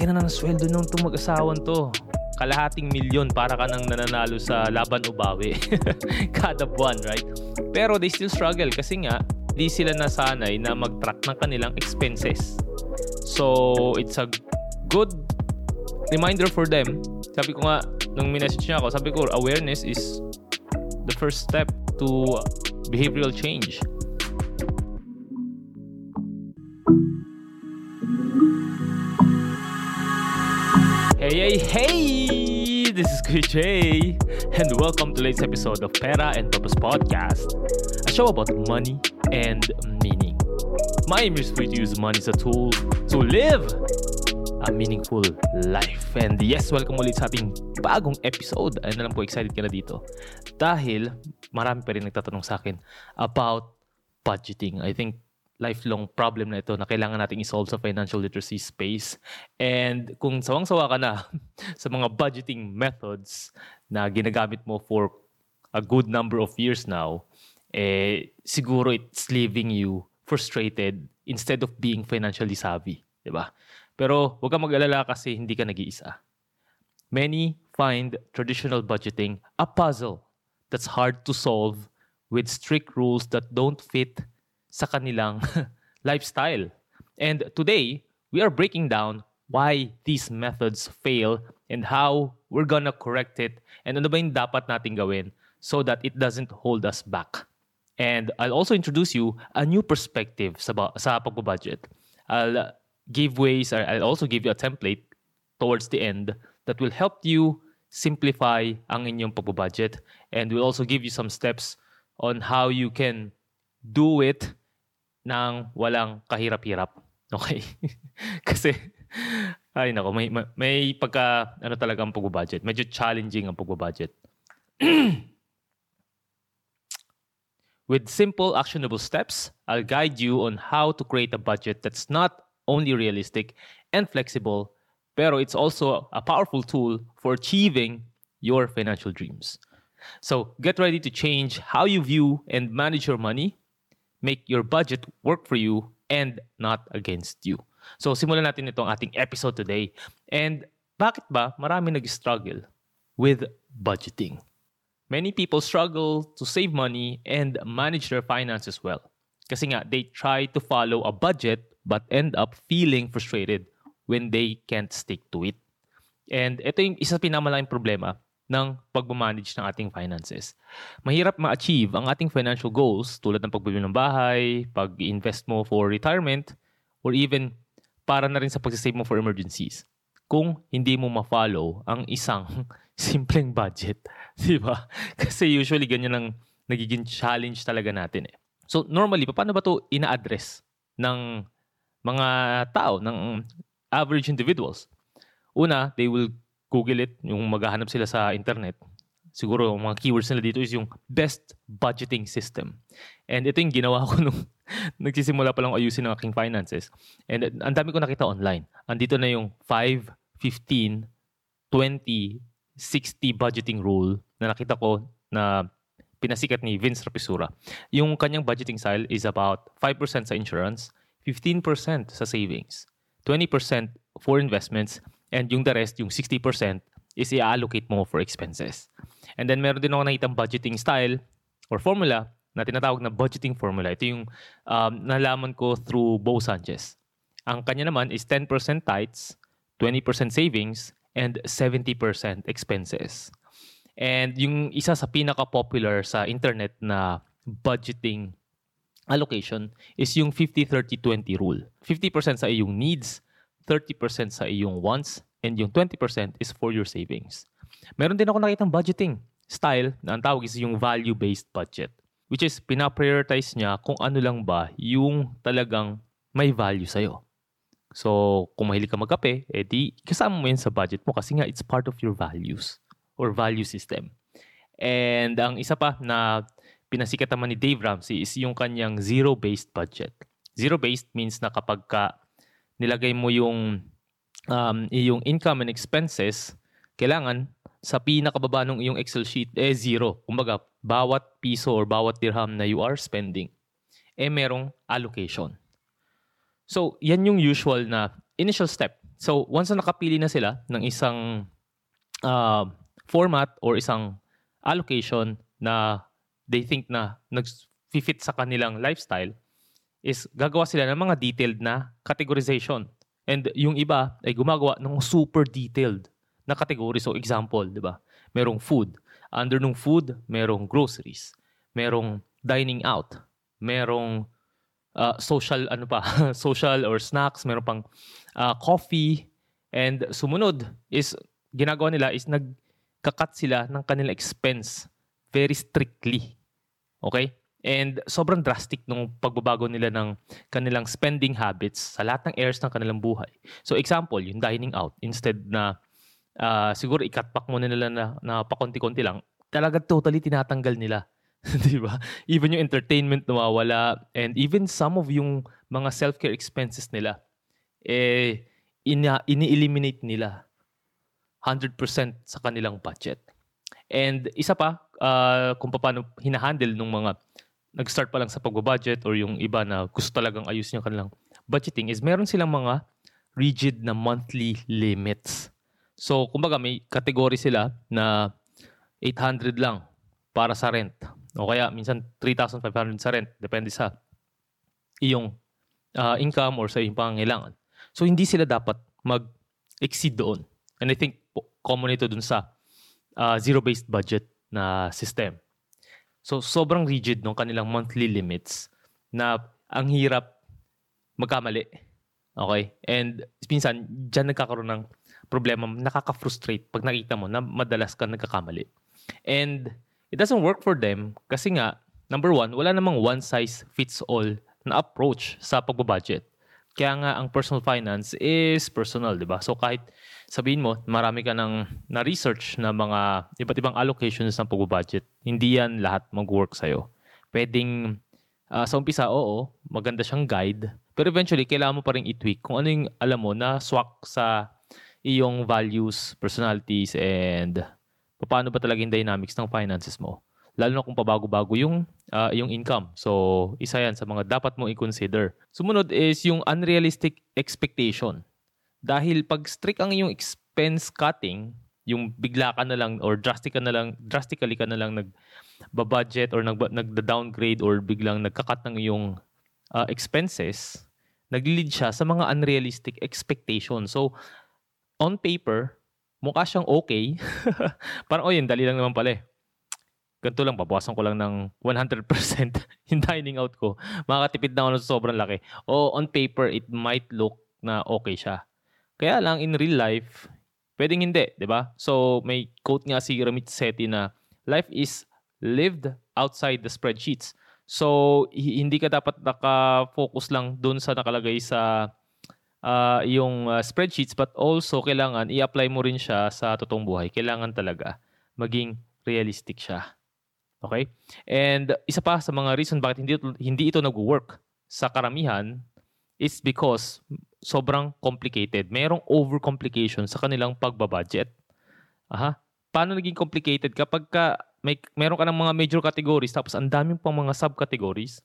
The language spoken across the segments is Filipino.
laki na ng sweldo nung itong mag-asawan to. Kalahating milyon para ka nang nananalo sa laban o bawi. Kada buwan, right? Pero they still struggle kasi nga, di sila nasanay na mag-track ng kanilang expenses. So, it's a good reminder for them. Sabi ko nga, nung minessage niya ako, sabi ko, awareness is the first step to behavioral change. Hey, hey! This is Kuya Jay, and welcome to latest episode of Pera and Purpose Podcast, a show about money and meaning. My aim is for you to use money as a tool to live a meaningful life. And yes, welcome ulit sa ating bagong episode. Ayun na lang po, excited ka na dito. Dahil marami pa rin nagtatanong sa akin about budgeting. I think lifelong problem na ito na kailangan nating isolve sa financial literacy space. And kung sawang-sawa ka na sa mga budgeting methods na ginagamit mo for a good number of years now, eh, siguro it's leaving you frustrated instead of being financially savvy. di ba? Pero huwag kang mag-alala kasi hindi ka nag-iisa. Many find traditional budgeting a puzzle that's hard to solve with strict rules that don't fit sa kanilang lifestyle. And today, we are breaking down why these methods fail and how we're gonna correct it and ano ba yung dapat nating gawin so that it doesn't hold us back. And I'll also introduce you a new perspective sa, ba- sa pagbabudget. I'll give ways, or I'll also give you a template towards the end that will help you simplify ang inyong pagbabudget and will also give you some steps on how you can do it nang walang kahirap-hirap. Okay? Kasi, ay nako, may, may, may pagka, ano talaga ang pagbabudget. Medyo challenging ang pagbabudget. With simple, actionable steps, I'll guide you on how to create a budget that's not only realistic and flexible, pero it's also a powerful tool for achieving your financial dreams. So get ready to change how you view and manage your money, make your budget work for you and not against you. So simulan natin itong ating episode today. And bakit ba marami nag-struggle with budgeting? Many people struggle to save money and manage their finances well. Kasi nga, they try to follow a budget but end up feeling frustrated when they can't stick to it. And ito yung isa sa pinamalaking problema ng pagmamanage ng ating finances. Mahirap ma-achieve ang ating financial goals tulad ng pagbili ng bahay, pag-invest mo for retirement, or even para na rin sa pag-save mo for emergencies kung hindi mo ma-follow ang isang simpleng budget. Di ba? Kasi usually ganyan ang nagiging challenge talaga natin eh. So normally, paano ba to ina-address ng mga tao, ng average individuals? Una, they will Google it, yung maghahanap sila sa internet. Siguro, ang mga keywords nila dito is yung best budgeting system. And ito yung ginawa ko nung nagsisimula pa lang ayusin ng aking finances. And ang dami ko nakita online. Andito na yung 5, 15, 20, 60 budgeting rule na nakita ko na pinasikat ni Vince Rapisura. Yung kanyang budgeting style is about 5% sa insurance, 15% sa savings, 20% for investments, and yung the rest, yung 60%, is i-allocate mo for expenses. And then meron din ako nakitang budgeting style or formula na tinatawag na budgeting formula. Ito yung um, nalaman ko through Bo Sanchez. Ang kanya naman is 10% tithes, 20% savings, and 70% expenses. And yung isa sa pinaka-popular sa internet na budgeting allocation is yung 50-30-20 rule. 50% sa iyong needs, 30% sa iyong wants, and yung 20% is for your savings. Meron din ako nakitang budgeting style na ang tawag is yung value-based budget. Which is, pinaprioritize niya kung ano lang ba yung talagang may value sa'yo. So, kung mahilig ka magkape, edi kasama mo yan sa budget mo kasi nga it's part of your values or value system. And ang isa pa na pinasikat naman ni Dave Ramsey is yung kanyang zero-based budget. Zero-based means na kapag ka nilagay mo yung um, yung income and expenses, kailangan sa pinakababa ng iyong Excel sheet, eh zero. Kumbaga, bawat piso or bawat dirham na you are spending, eh merong allocation. So, yan yung usual na initial step. So, once na nakapili na sila ng isang uh, format or isang allocation na they think na nag-fit sa kanilang lifestyle, is gagawa sila ng mga detailed na categorization. And yung iba ay gumagawa ng super detailed na category. So example, di ba? Merong food. Under nung food, merong groceries. Merong dining out. Merong uh, social ano pa, social or snacks, meron pang uh, coffee and sumunod is ginagawa nila is nagkakat sila ng kanilang expense very strictly. Okay? And sobrang drastic nung pagbabago nila ng kanilang spending habits sa lahat ng areas ng kanilang buhay. So example, yung dining out, instead na uh, siguro back muna nila na, na pakonti-konti lang, talaga totally tinatanggal nila. di ba? Even yung entertainment nawawala and even some of yung mga self-care expenses nila, eh, ina, ini-eliminate nila 100% sa kanilang budget. And isa pa, uh, kung paano hinahandle ng mga nag-start pa lang sa pag-budget or yung iba na gusto talagang ayusin yung kanilang budgeting is meron silang mga rigid na monthly limits. So, kumbaga may category sila na 800 lang para sa rent. O kaya minsan 3,500 sa rent. Depende sa iyong uh, income or sa iyong pangangailangan. So, hindi sila dapat mag-exceed doon. And I think common ito dun sa uh, zero-based budget na system. So sobrang rigid ng kanilang monthly limits na ang hirap magkamali. Okay? And minsan, dyan nagkakaroon ng problema, nakaka-frustrate pag nakita mo na madalas ka nagkakamali. And it doesn't work for them kasi nga, number one, wala namang one-size-fits-all na approach sa pagbabudget. Kaya nga, ang personal finance is personal, di ba? So kahit sabihin mo, marami ka ng na-research na mga iba't ibang allocations ng pag-budget. Hindi yan lahat mag-work sa'yo. Pwedeng, uh, sa umpisa, oo, maganda siyang guide. Pero eventually, kailangan mo pa rin i-tweak kung ano yung alam mo na swak sa iyong values, personalities, and paano ba talaga yung dynamics ng finances mo. Lalo na kung pabago-bago yung, uh, yung income. So, isa yan sa mga dapat mo i-consider. Sumunod is yung unrealistic expectation dahil pag strict ang iyong expense cutting, yung bigla ka na lang or drastic ka na lang, drastically ka na lang nag-budget or nag-downgrade or biglang nagka-cut ng iyong uh, expenses, nag-lead siya sa mga unrealistic expectations. So, on paper, mukha siyang okay. Parang, oh yun, dali lang naman pala eh. Ganito lang, babawasan ko lang ng 100% yung dining out ko. Makakatipid na ako ng sobrang laki. O on paper, it might look na okay siya. Kaya lang, in real life, pwedeng hindi, di ba? So, may quote nga si Ramit Sethi na, life is lived outside the spreadsheets. So, hindi ka dapat naka-focus lang dun sa nakalagay sa uh, yung uh, spreadsheets but also kailangan i-apply mo rin siya sa totoong buhay. Kailangan talaga maging realistic siya. Okay? And isa pa sa mga reason bakit hindi, hindi ito nag-work sa karamihan is because sobrang complicated. Merong overcomplication sa kanilang pagbabudget. Aha. Paano naging complicated? Kapag ka may, meron ka ng mga major categories tapos ang daming pang mga subcategories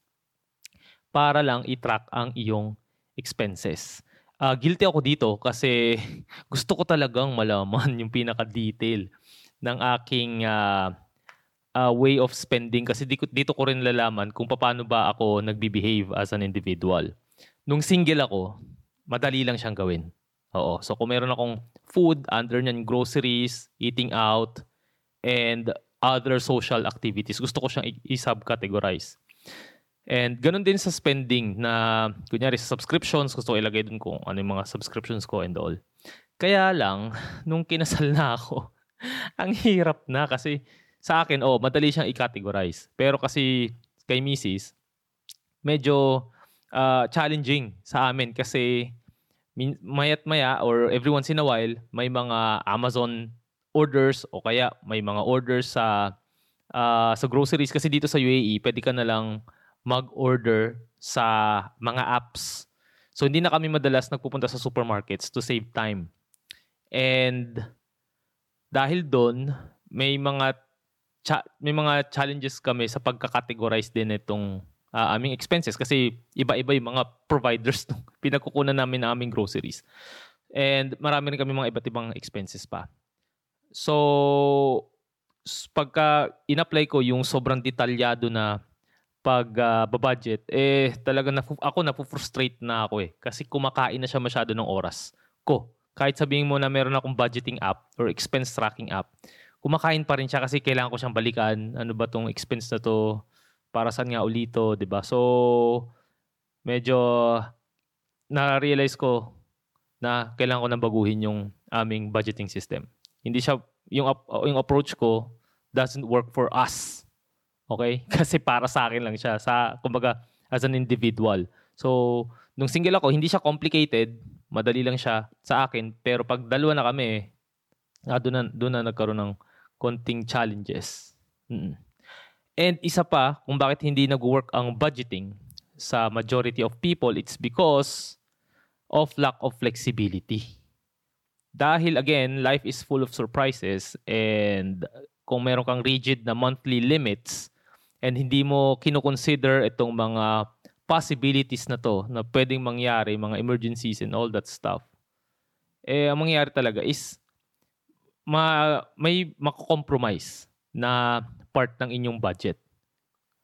para lang i-track ang iyong expenses. Uh, guilty ako dito kasi gusto ko talagang malaman yung pinaka-detail ng aking uh, uh, way of spending kasi dito, dito ko rin lalaman kung paano ba ako nagbe-behave as an individual. Nung single ako, madali lang siyang gawin. Oo. So kung meron akong food, under niyan groceries, eating out, and other social activities, gusto ko siyang i-subcategorize. And ganun din sa spending na, kunyari sa subscriptions, gusto ko ilagay dun kung ano yung mga subscriptions ko and all. Kaya lang, nung kinasal na ako, ang hirap na kasi sa akin, oh, madali siyang i-categorize. Pero kasi kay Mrs., medyo uh, challenging sa amin kasi mayat maya or every once in a while may mga Amazon orders o kaya may mga orders sa uh, sa groceries kasi dito sa UAE pwede ka na lang mag-order sa mga apps. So hindi na kami madalas nagpupunta sa supermarkets to save time. And dahil doon may mga cha- may mga challenges kami sa pagka-categorize din itong uh, aming expenses kasi iba-iba yung mga providers ng pinagkukunan namin ng aming groceries. And marami rin kami mga iba't ibang expenses pa. So, pagka in-apply ko yung sobrang detalyado na pag-budget, uh, eh talaga na, ako na-frustrate na ako eh. Kasi kumakain na siya masyado ng oras ko. Kahit sabihin mo na meron akong budgeting app or expense tracking app, kumakain pa rin siya kasi kailangan ko siyang balikan. Ano ba tong expense na to? Para saan nga ulito, 'di ba? So medyo na-realize ko na kailangan ko nang baguhin yung aming budgeting system. Hindi siya yung yung approach ko doesn't work for us. Okay? Kasi para sa akin lang siya sa kumbaga as an individual. So, nung single ako, hindi siya complicated, madali lang siya sa akin, pero pag dalawa na kami, ah, doon na, doon na nagkaroon ng konting challenges. Mm-mm. And isa pa, kung bakit hindi nag-work ang budgeting sa majority of people, it's because of lack of flexibility. Dahil again, life is full of surprises and kung meron kang rigid na monthly limits and hindi mo kinoconsider itong mga possibilities na to na pwedeng mangyari, mga emergencies and all that stuff, eh, ang mangyayari talaga is ma, may mako-compromise na part ng inyong budget.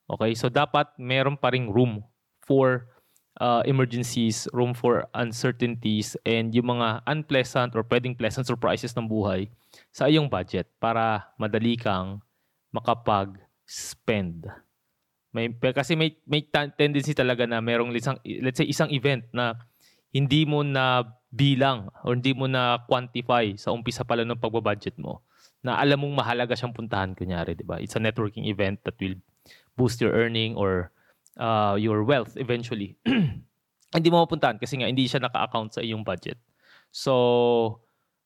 Okay? So dapat meron pa ring room for uh, emergencies, room for uncertainties, and yung mga unpleasant or pwedeng pleasant surprises ng buhay sa iyong budget para madali kang makapag-spend. May, kasi may, may tendency talaga na merong isang, let's say isang event na hindi mo na bilang or hindi mo na quantify sa umpisa pala ng pagbabudget mo na alam mong mahalaga siyang puntahan kunyari, di ba? It's a networking event that will boost your earning or uh, your wealth eventually. hindi mo mapuntahan kasi nga hindi siya naka-account sa iyong budget. So,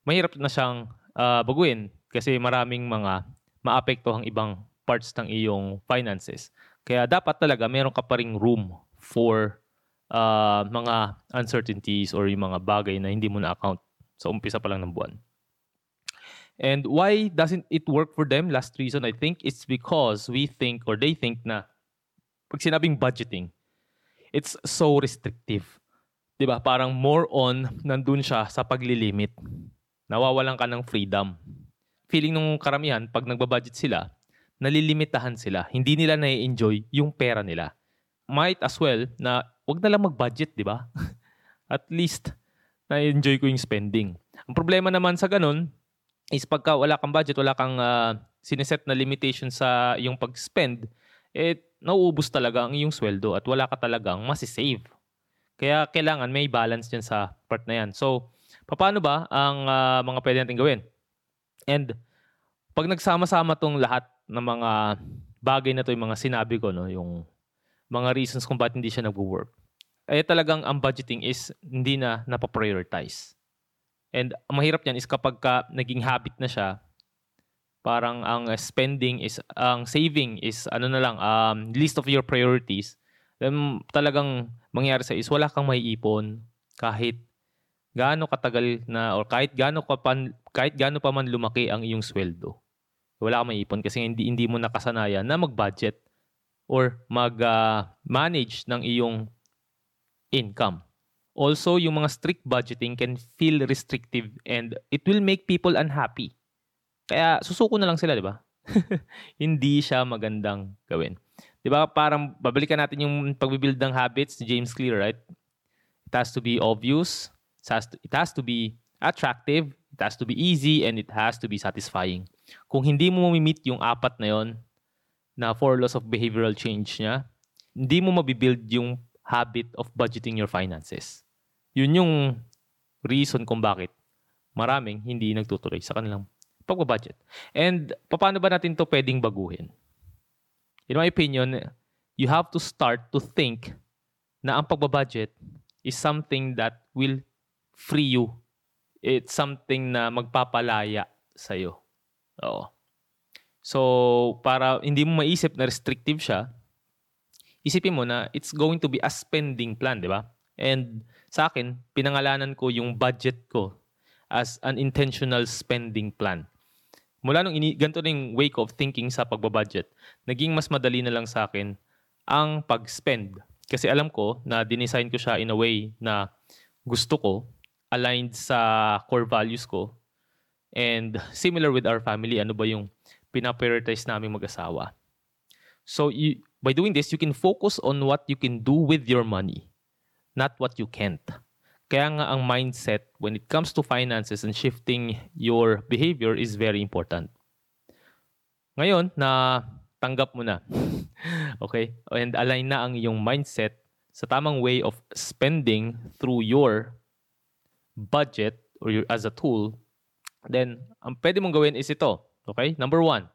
mahirap na siyang uh, baguhin kasi maraming mga maapekto ang ibang parts ng iyong finances. Kaya dapat talaga meron ka pa ring room for uh, mga uncertainties or yung mga bagay na hindi mo na-account sa umpisa pa lang ng buwan. And why doesn't it work for them? Last reason, I think, it's because we think or they think na pag sinabing budgeting, it's so restrictive. ba? Parang more on nandun siya sa paglilimit. Nawawalan ka ng freedom. Feeling nung karamihan pag nagbabudget sila, nalilimitahan sila. Hindi nila na-enjoy yung pera nila. Might as well na wag na lang mag-budget, di ba? At least, na-enjoy ko yung spending. Ang problema naman sa ganun is pagka wala kang budget, wala kang uh, sineset na limitation sa yung pag-spend, eh, nauubos talaga ang iyong sweldo at wala ka talagang masisave. Kaya kailangan may balance dyan sa part na yan. So, paano ba ang uh, mga pwede natin gawin? And pag nagsama-sama tong lahat ng mga bagay na to, yung mga sinabi ko, no, yung mga reasons kung bakit hindi siya nag-work, eh talagang ang budgeting is hindi na napaprioritize. And ang mahirap niyan is kapag ka naging habit na siya, parang ang spending is, ang saving is ano na lang, um, list of your priorities, then talagang mangyari sa is wala kang maiipon kahit gaano katagal na or kahit gaano ka pan, kahit gaano pa man lumaki ang iyong sweldo. Wala kang maiipon kasi hindi hindi mo nakasanayan na mag-budget or mag-manage uh, ng iyong income. Also, yung mga strict budgeting can feel restrictive and it will make people unhappy. Kaya susuko na lang sila, di ba? Hindi siya magandang gawin. Di ba? Parang babalikan natin yung pagbibuild ng habits ni James Clear, right? It has to be obvious, it has to, it has to be attractive, it has to be easy, and it has to be satisfying. Kung hindi mo meet yung apat na yon, na four laws of behavioral change niya, hindi mo mabibuild yung habit of budgeting your finances. Yun yung reason kung bakit maraming hindi nagtutuloy sa kanilang pagbabudget. And paano ba natin to pwedeng baguhin? In my opinion, you have to start to think na ang pagbabudget is something that will free you. It's something na magpapalaya sa'yo. Oo. So, para hindi mo maisip na restrictive siya, isipin mo na it's going to be a spending plan, di ba? And sa akin, pinangalanan ko yung budget ko as an intentional spending plan. Mula nung ini ganito na yung wake of thinking sa pagbabudget, naging mas madali na lang sa akin ang pag-spend. Kasi alam ko na dinesign ko siya in a way na gusto ko, aligned sa core values ko. And similar with our family, ano ba yung pinaprioritize namin mag-asawa. So you, by doing this, you can focus on what you can do with your money, not what you can't. Kaya nga ang mindset when it comes to finances and shifting your behavior is very important. Ngayon, na tanggap mo na. okay? And align na ang iyong mindset sa tamang way of spending through your budget or your, as a tool, then ang pwede mong gawin is ito. Okay? Number one,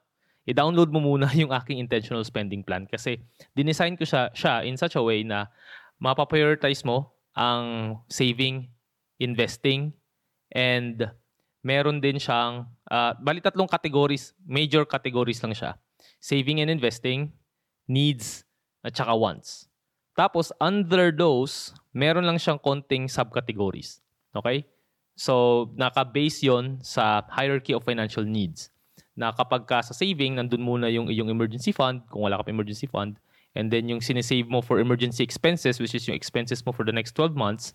i-download mo muna yung aking intentional spending plan kasi dinesign ko siya, siya in such a way na mapaprioritize mo ang saving, investing, and meron din siyang, uh, bali tatlong categories, major categories lang siya. Saving and investing, needs, at saka wants. Tapos, under those, meron lang siyang konting subcategories. Okay? So, naka-base yon sa hierarchy of financial needs. Na kapag ka sa saving, nandun muna yung iyong emergency fund, kung wala ka pa emergency fund, And then yung sinesave mo for emergency expenses, which is yung expenses mo for the next 12 months,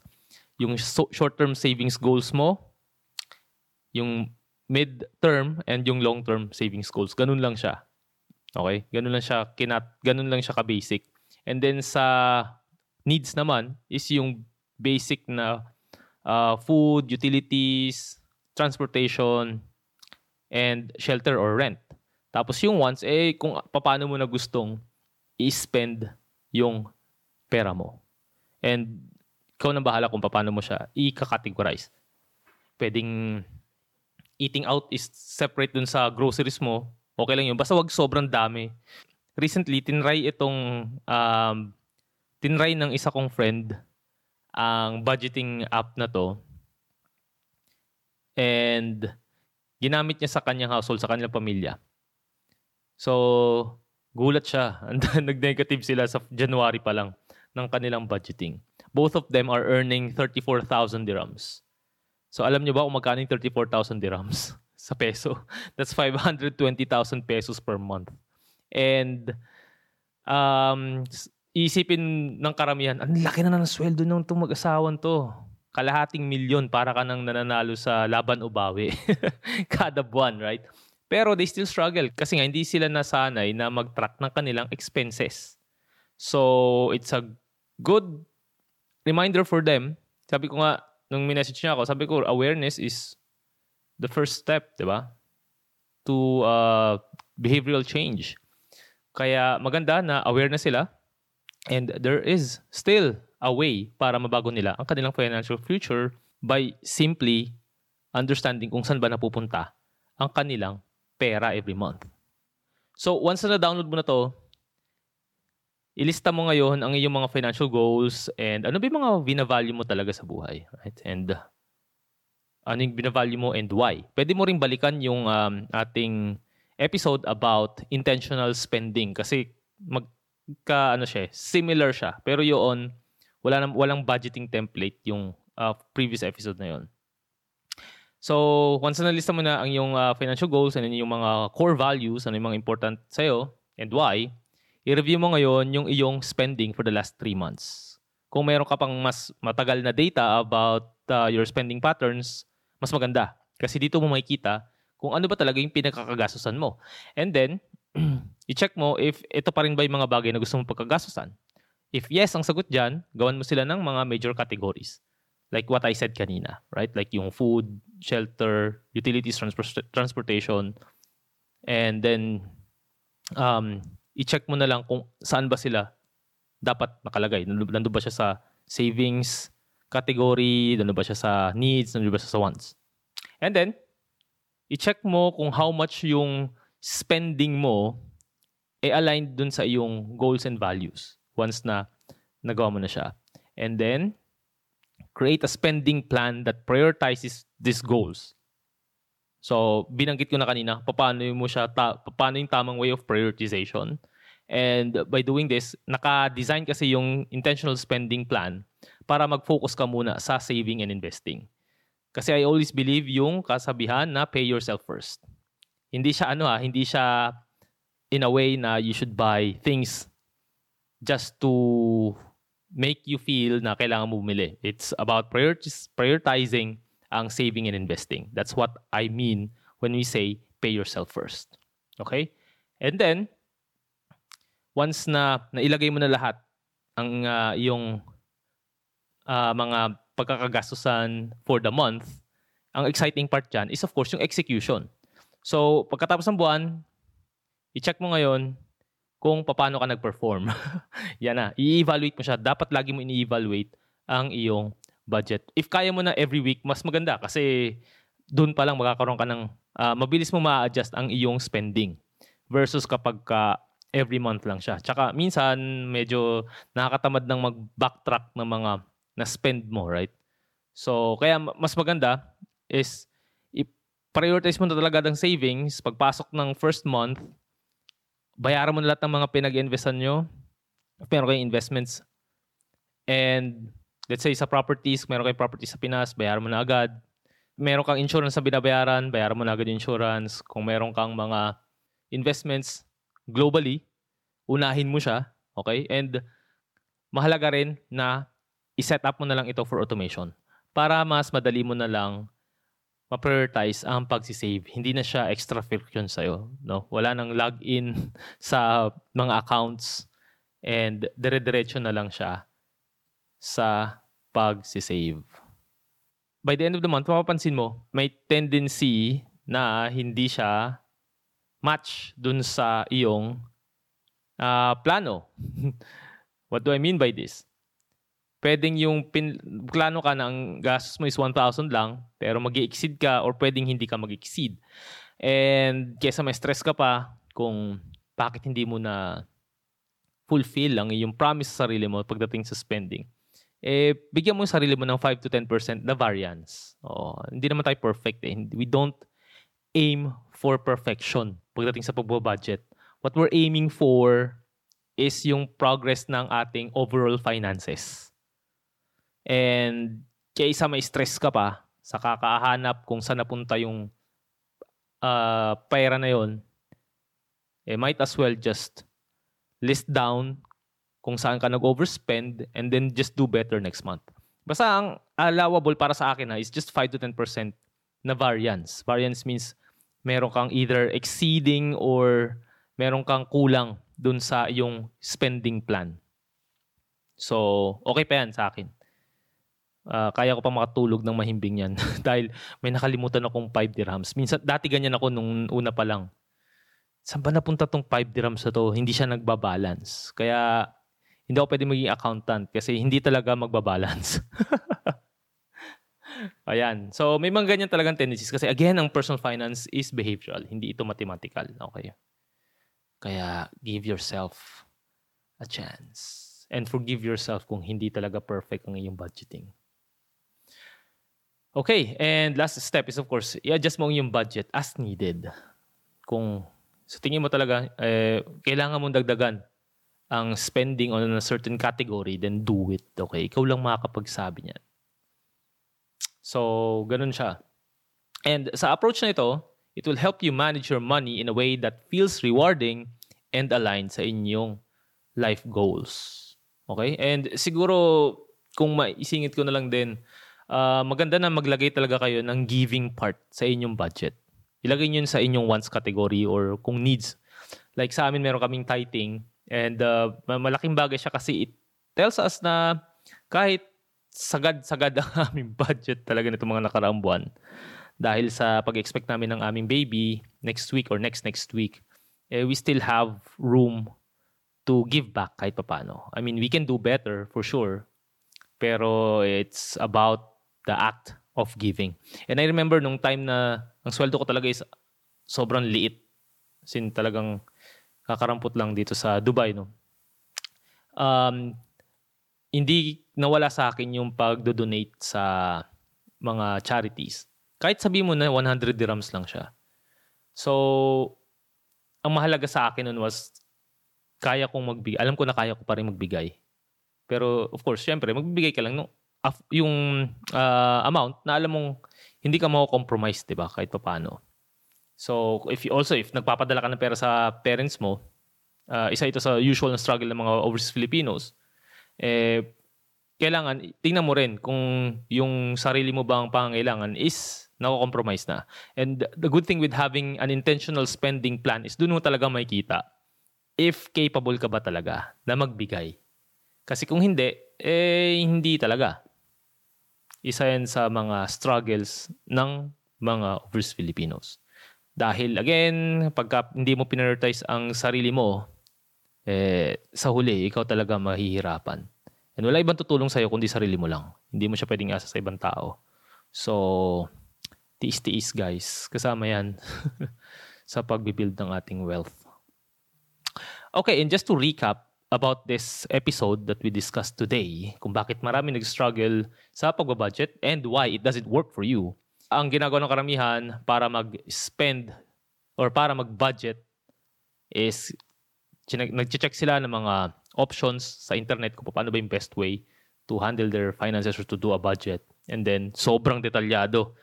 yung so- short-term savings goals mo, yung mid-term and yung long-term savings goals. Ganun lang siya. Okay? Ganun lang siya kinat ganun lang siya ka-basic. And then sa needs naman is yung basic na uh, food, utilities, transportation, and shelter or rent. Tapos yung wants, eh, kung paano mo na gustong i-spend yung pera mo. And ikaw na bahala kung paano mo siya i-categorize. Pwedeng eating out is separate dun sa groceries mo. Okay lang yun. Basta wag sobrang dami. Recently, tinry itong um, tinry ng isa kong friend ang budgeting app na to. And ginamit niya sa kanyang household, sa kanyang pamilya. So, Gulat siya. Nag-negative sila sa January pa lang ng kanilang budgeting. Both of them are earning 34,000 dirhams. So alam niyo ba kung magkano yung 34,000 dirhams sa peso? That's 520,000 pesos per month. And um, isipin ng karamihan, ang laki na ng sweldo ng itong mag-asawan to. Kalahating milyon para ka nang nananalo sa laban o bawi. Kada buwan, right? Pero they still struggle kasi nga hindi sila nasanay na mag-track ng kanilang expenses. So, it's a good reminder for them. Sabi ko nga, nung minessage niya ako, sabi ko, awareness is the first step, di ba? To uh, behavioral change. Kaya maganda na aware na sila and there is still a way para mabago nila ang kanilang financial future by simply understanding kung saan ba napupunta ang kanilang pera every month. So, once na na-download mo na to, ilista mo ngayon ang iyong mga financial goals and ano ba yung mga binavalue mo talaga sa buhay. Right? And uh, ano yung binavalue mo and why. Pwede mo rin balikan yung um, ating episode about intentional spending kasi magka ano siya, similar siya. Pero yun, wala nang walang budgeting template yung uh, previous episode na yon. So, once na lista mo na ang iyong uh, financial goals, ano yung mga core values, ano yung mga important sa'yo, and why, i-review mo ngayon yung iyong spending for the last three months. Kung meron ka pang mas matagal na data about uh, your spending patterns, mas maganda. Kasi dito mo makikita kung ano ba talaga yung pinakakagastusan mo. And then, i-check mo if ito pa rin ba yung mga bagay na gusto mong pagkagastusan. If yes, ang sagot dyan, gawan mo sila ng mga major categories like what I said kanina, right? Like yung food, shelter, utilities, transport- transportation, and then um, i-check mo na lang kung saan ba sila dapat nakalagay. Nandun ba siya sa savings category, nandun ba siya sa needs, nandun ba siya sa wants. And then, i-check mo kung how much yung spending mo ay aligned dun sa iyong goals and values once na nagawa mo na siya. And then, create a spending plan that prioritizes these goals. So, binanggit ko na kanina, paano mo siya, ta, paano yung tamang way of prioritization. And by doing this, naka-design kasi yung intentional spending plan para mag-focus ka muna sa saving and investing. Kasi I always believe yung kasabihan na pay yourself first. Hindi siya ano ha, ah, hindi siya in a way na you should buy things just to make you feel na kailangan mo bumili. It's about prioritizing ang saving and investing. That's what I mean when we say pay yourself first. Okay? And then, once na nailagay mo na lahat ang uh, yung uh, mga pagkakagastusan for the month, ang exciting part dyan is of course yung execution. So, pagkatapos ng buwan, i-check mo ngayon kung paano ka nag-perform. Yan na. I-evaluate mo siya. Dapat lagi mo ini-evaluate ang iyong budget. If kaya mo na every week, mas maganda kasi doon pa lang magkakaroon ka ng, uh, mabilis mo ma-adjust ang iyong spending versus kapag ka every month lang siya. Tsaka minsan medyo nakakatamad ng mag-backtrack ng mga na-spend mo, right? So, kaya mas maganda is prioritize mo na talaga ng savings. Pagpasok ng first month, bayaran mo na lahat ng mga pinag-investan nyo. Meron kayong investments. And let's say sa properties, meron kayong properties sa Pinas, bayaran mo na agad. Meron kang insurance sa binabayaran, bayaran mo na agad yung insurance. Kung meron kang mga investments globally, unahin mo siya. Okay? And mahalaga rin na i-set up mo na lang ito for automation para mas madali mo na lang ma-prioritize ang pagsisave. Hindi na siya extra friction sa'yo. No? Wala nang login sa mga accounts and dire-diretso na lang siya sa pagsisave. By the end of the month, mapapansin mo, may tendency na hindi siya match dun sa iyong uh, plano. What do I mean by this? Pwedeng yung pin, plano ka na ang gastos mo is 1,000 lang, pero mag exceed ka or pwedeng hindi ka mag exceed And kesa may stress ka pa kung bakit hindi mo na fulfill ang iyong promise sa sarili mo pagdating sa spending, eh, bigyan mo yung sarili mo ng 5 to 10% na variance. Oh, hindi naman tayo perfect eh. We don't aim for perfection pagdating sa pagbo-budget. What we're aiming for is yung progress ng ating overall finances. And kaysa may stress ka pa sa kakahanap kung saan napunta yung uh, pera na yon, eh might as well just list down kung saan ka nag-overspend and then just do better next month. Basta ang allowable para sa akin ha, is just 5 to 10% na variance. Variance means meron kang either exceeding or meron kang kulang dun sa yung spending plan. So, okay pa yan sa akin uh, kaya ko pa makatulog ng mahimbing yan. Dahil may nakalimutan akong 5 dirhams. Minsan, dati ganyan ako nung una pa lang. Saan ba napunta tong 5 dirhams na to? Hindi siya nagbabalance. Kaya, hindi ako pwede maging accountant kasi hindi talaga magbabalance. Ayan. So, may mga ganyan talagang tendencies. Kasi again, ang personal finance is behavioral. Hindi ito mathematical. Okay. Kaya, give yourself a chance. And forgive yourself kung hindi talaga perfect ang iyong budgeting. Okay, and last step is of course, i-adjust mo yung budget as needed. Kung sa tingin mo talaga, eh, kailangan mong dagdagan ang spending on a certain category, then do it. Okay, ikaw lang makakapagsabi niyan. So, ganun siya. And sa approach na ito, it will help you manage your money in a way that feels rewarding and aligned sa inyong life goals. Okay? And siguro, kung maisingit ko na lang din, uh, maganda na maglagay talaga kayo ng giving part sa inyong budget. Ilagay niyo sa inyong wants category or kung needs. Like sa amin, meron kaming tithing and uh, malaking bagay siya kasi it tells us na kahit sagad-sagad ang aming budget talaga nito mga nakaraang buwan dahil sa pag-expect namin ng aming baby next week or next next week, eh, we still have room to give back kahit papano. I mean, we can do better for sure. Pero it's about the act of giving. And I remember nung time na ang sweldo ko talaga is sobrang liit. Sin talagang kakarampot lang dito sa Dubai. No? Um, hindi nawala sa akin yung pag-donate sa mga charities. Kahit sabi mo na 100 dirhams lang siya. So, ang mahalaga sa akin nun was kaya kong magbigay. Alam ko na kaya ko pa rin magbigay. Pero of course, syempre, magbibigay ka lang no, yung uh, amount na alam mong hindi ka mako-compromise, 'di ba? Kahit paano. So, if you also if nagpapadala ka ng pera sa parents mo, uh, isa ito sa usual na struggle ng mga overseas Filipinos, eh, kailangan, tingnan mo rin kung yung sarili mo bang pangangailangan is nako-compromise na. And the good thing with having an intentional spending plan is doon mo talaga makikita if capable ka ba talaga na magbigay. Kasi kung hindi, eh hindi talaga. Isa yan sa mga struggles ng mga overseas Filipinos. Dahil again, pagka hindi mo prioritize ang sarili mo, eh, sa huli, ikaw talaga mahihirapan. And wala ibang tutulong sa'yo kundi sarili mo lang. Hindi mo siya pwedeng asa sa ibang tao. So, tiis-tiis guys. Kasama yan sa pagbibuild ng ating wealth. Okay, and just to recap about this episode that we discussed today, kung bakit marami nag-struggle sa pagbabudget and why it doesn't work for you. Ang ginagawa ng karamihan para mag-spend or para mag-budget is nag-check sila ng mga options sa internet kung paano ba yung best way to handle their finances or to do a budget. And then, sobrang detalyado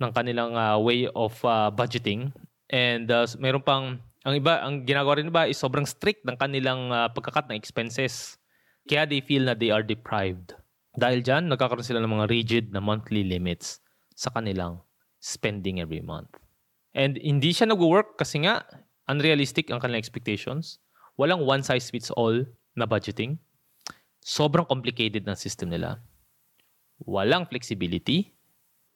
ng kanilang uh, way of uh, budgeting. And uh, meron pang, ang iba, ang ginagawa rin iba is sobrang strict ng kanilang uh, pagkakat ng expenses. Kaya they feel na they are deprived. Dahil dyan, nagkakaroon sila ng mga rigid na monthly limits sa kanilang spending every month. And hindi siya nag-work kasi nga unrealistic ang kanilang expectations. Walang one size fits all na budgeting. Sobrang complicated ng system nila. Walang flexibility.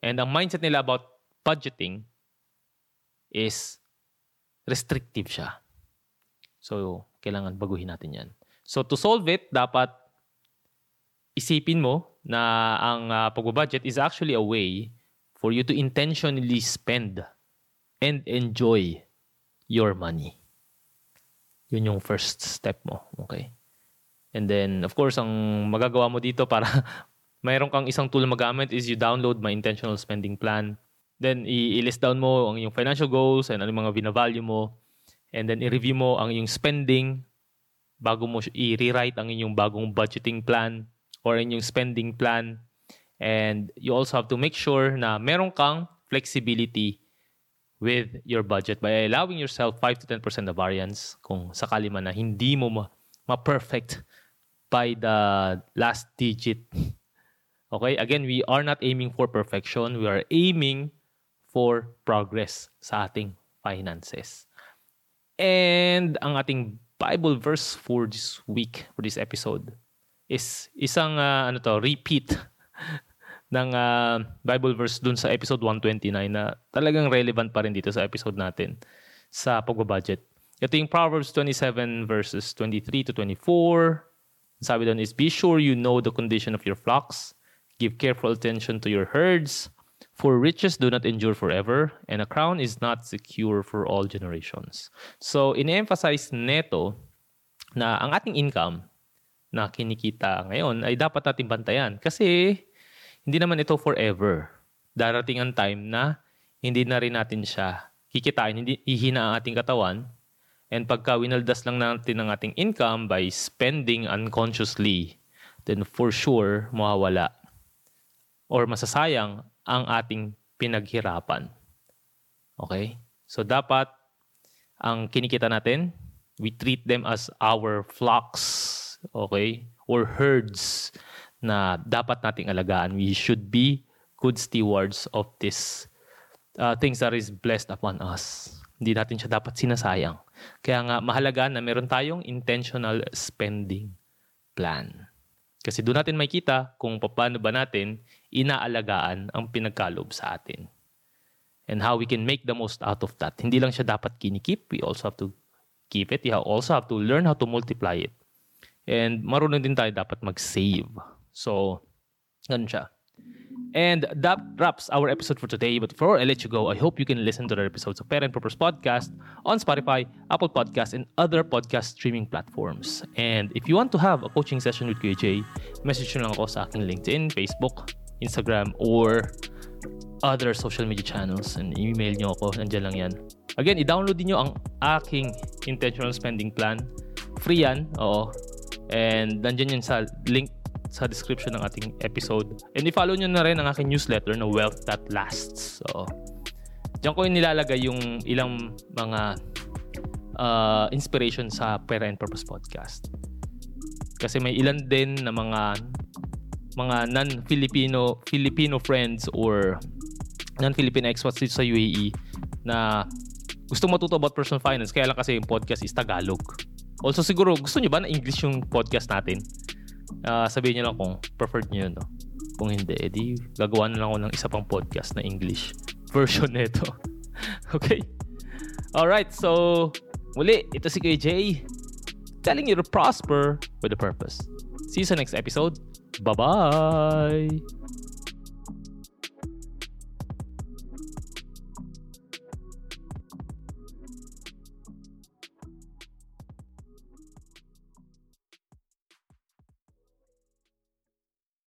And ang mindset nila about budgeting is restrictive siya. So, kailangan baguhin natin yan. So, to solve it, dapat isipin mo na ang uh, pagbabudget is actually a way for you to intentionally spend and enjoy your money. Yun yung first step mo. Okay? And then, of course, ang magagawa mo dito para mayroon kang isang tool magamit is you download my intentional spending plan. Then, i-list down mo ang iyong financial goals and ano yung mga binavalue mo. And then, i-review mo ang iyong spending bago mo i-rewrite ang inyong bagong budgeting plan or inyong spending plan. And you also have to make sure na meron kang flexibility with your budget by allowing yourself 5 to 10% of variance kung sakali man na hindi mo ma- ma-perfect by the last digit. Okay? Again, we are not aiming for perfection. We are aiming for progress sa ating finances. And ang ating Bible verse for this week, for this episode, is isang uh, ano to, repeat ng uh, Bible verse dun sa episode 129 na talagang relevant pa rin dito sa episode natin sa pagbabudget. Ito yung Proverbs 27 verses 23 to 24 sabi doon is, Be sure you know the condition of your flocks. Give careful attention to your herds. For riches do not endure forever, and a crown is not secure for all generations. So, in-emphasize neto na ang ating income na kinikita ngayon ay dapat natin bantayan. Kasi, hindi naman ito forever. Darating ang time na hindi na rin natin siya kikitain, hindi ihina ang ating katawan, And pagka winaldas lang natin ang ating income by spending unconsciously, then for sure, mawawala or masasayang ang ating pinaghirapan. Okay? So dapat ang kinikita natin, we treat them as our flocks, okay? Or herds na dapat nating alagaan. We should be good stewards of this uh, things that is blessed upon us. Hindi natin siya dapat sinasayang. Kaya nga mahalaga na meron tayong intentional spending plan. Kasi doon natin makita kung paano ba natin inaalagaan ang pinagkalob sa atin. And how we can make the most out of that. Hindi lang siya dapat kinikip. We also have to keep it. We also have to learn how to multiply it. And marunong din tayo dapat mag-save. So, ganun siya. And that wraps our episode for today. But before I let you go, I hope you can listen to the episodes of Parent Purpose Podcast on Spotify, Apple Podcasts, and other podcast streaming platforms. And if you want to have a coaching session with QJ, message nyo lang ako sa aking LinkedIn, Facebook, Instagram, or other social media channels and email nyo ako. Nandiyan lang yan. Again, i-download din nyo ang aking intentional spending plan. Free yan, oo. And nandiyan yun sa link sa description ng ating episode. And i-follow nyo na rin ang aking newsletter na Wealth That Lasts. So, diyan ko nilalagay yung ilang mga uh, inspiration sa Pera and Purpose Podcast. Kasi may ilan din na mga mga non-Filipino Filipino friends or non-Filipino expats dito sa UAE na gusto matuto about personal finance kaya lang kasi yung podcast is Tagalog. Also siguro gusto niyo ba na English yung podcast natin? Uh, sabihin niyo lang kung preferred niyo no. Kung hindi, edi gagawa na lang ako ng isa pang podcast na English version nito. okay? Alright, so muli, ito si KJ telling you to prosper with a purpose. See you sa next episode. Bye-bye!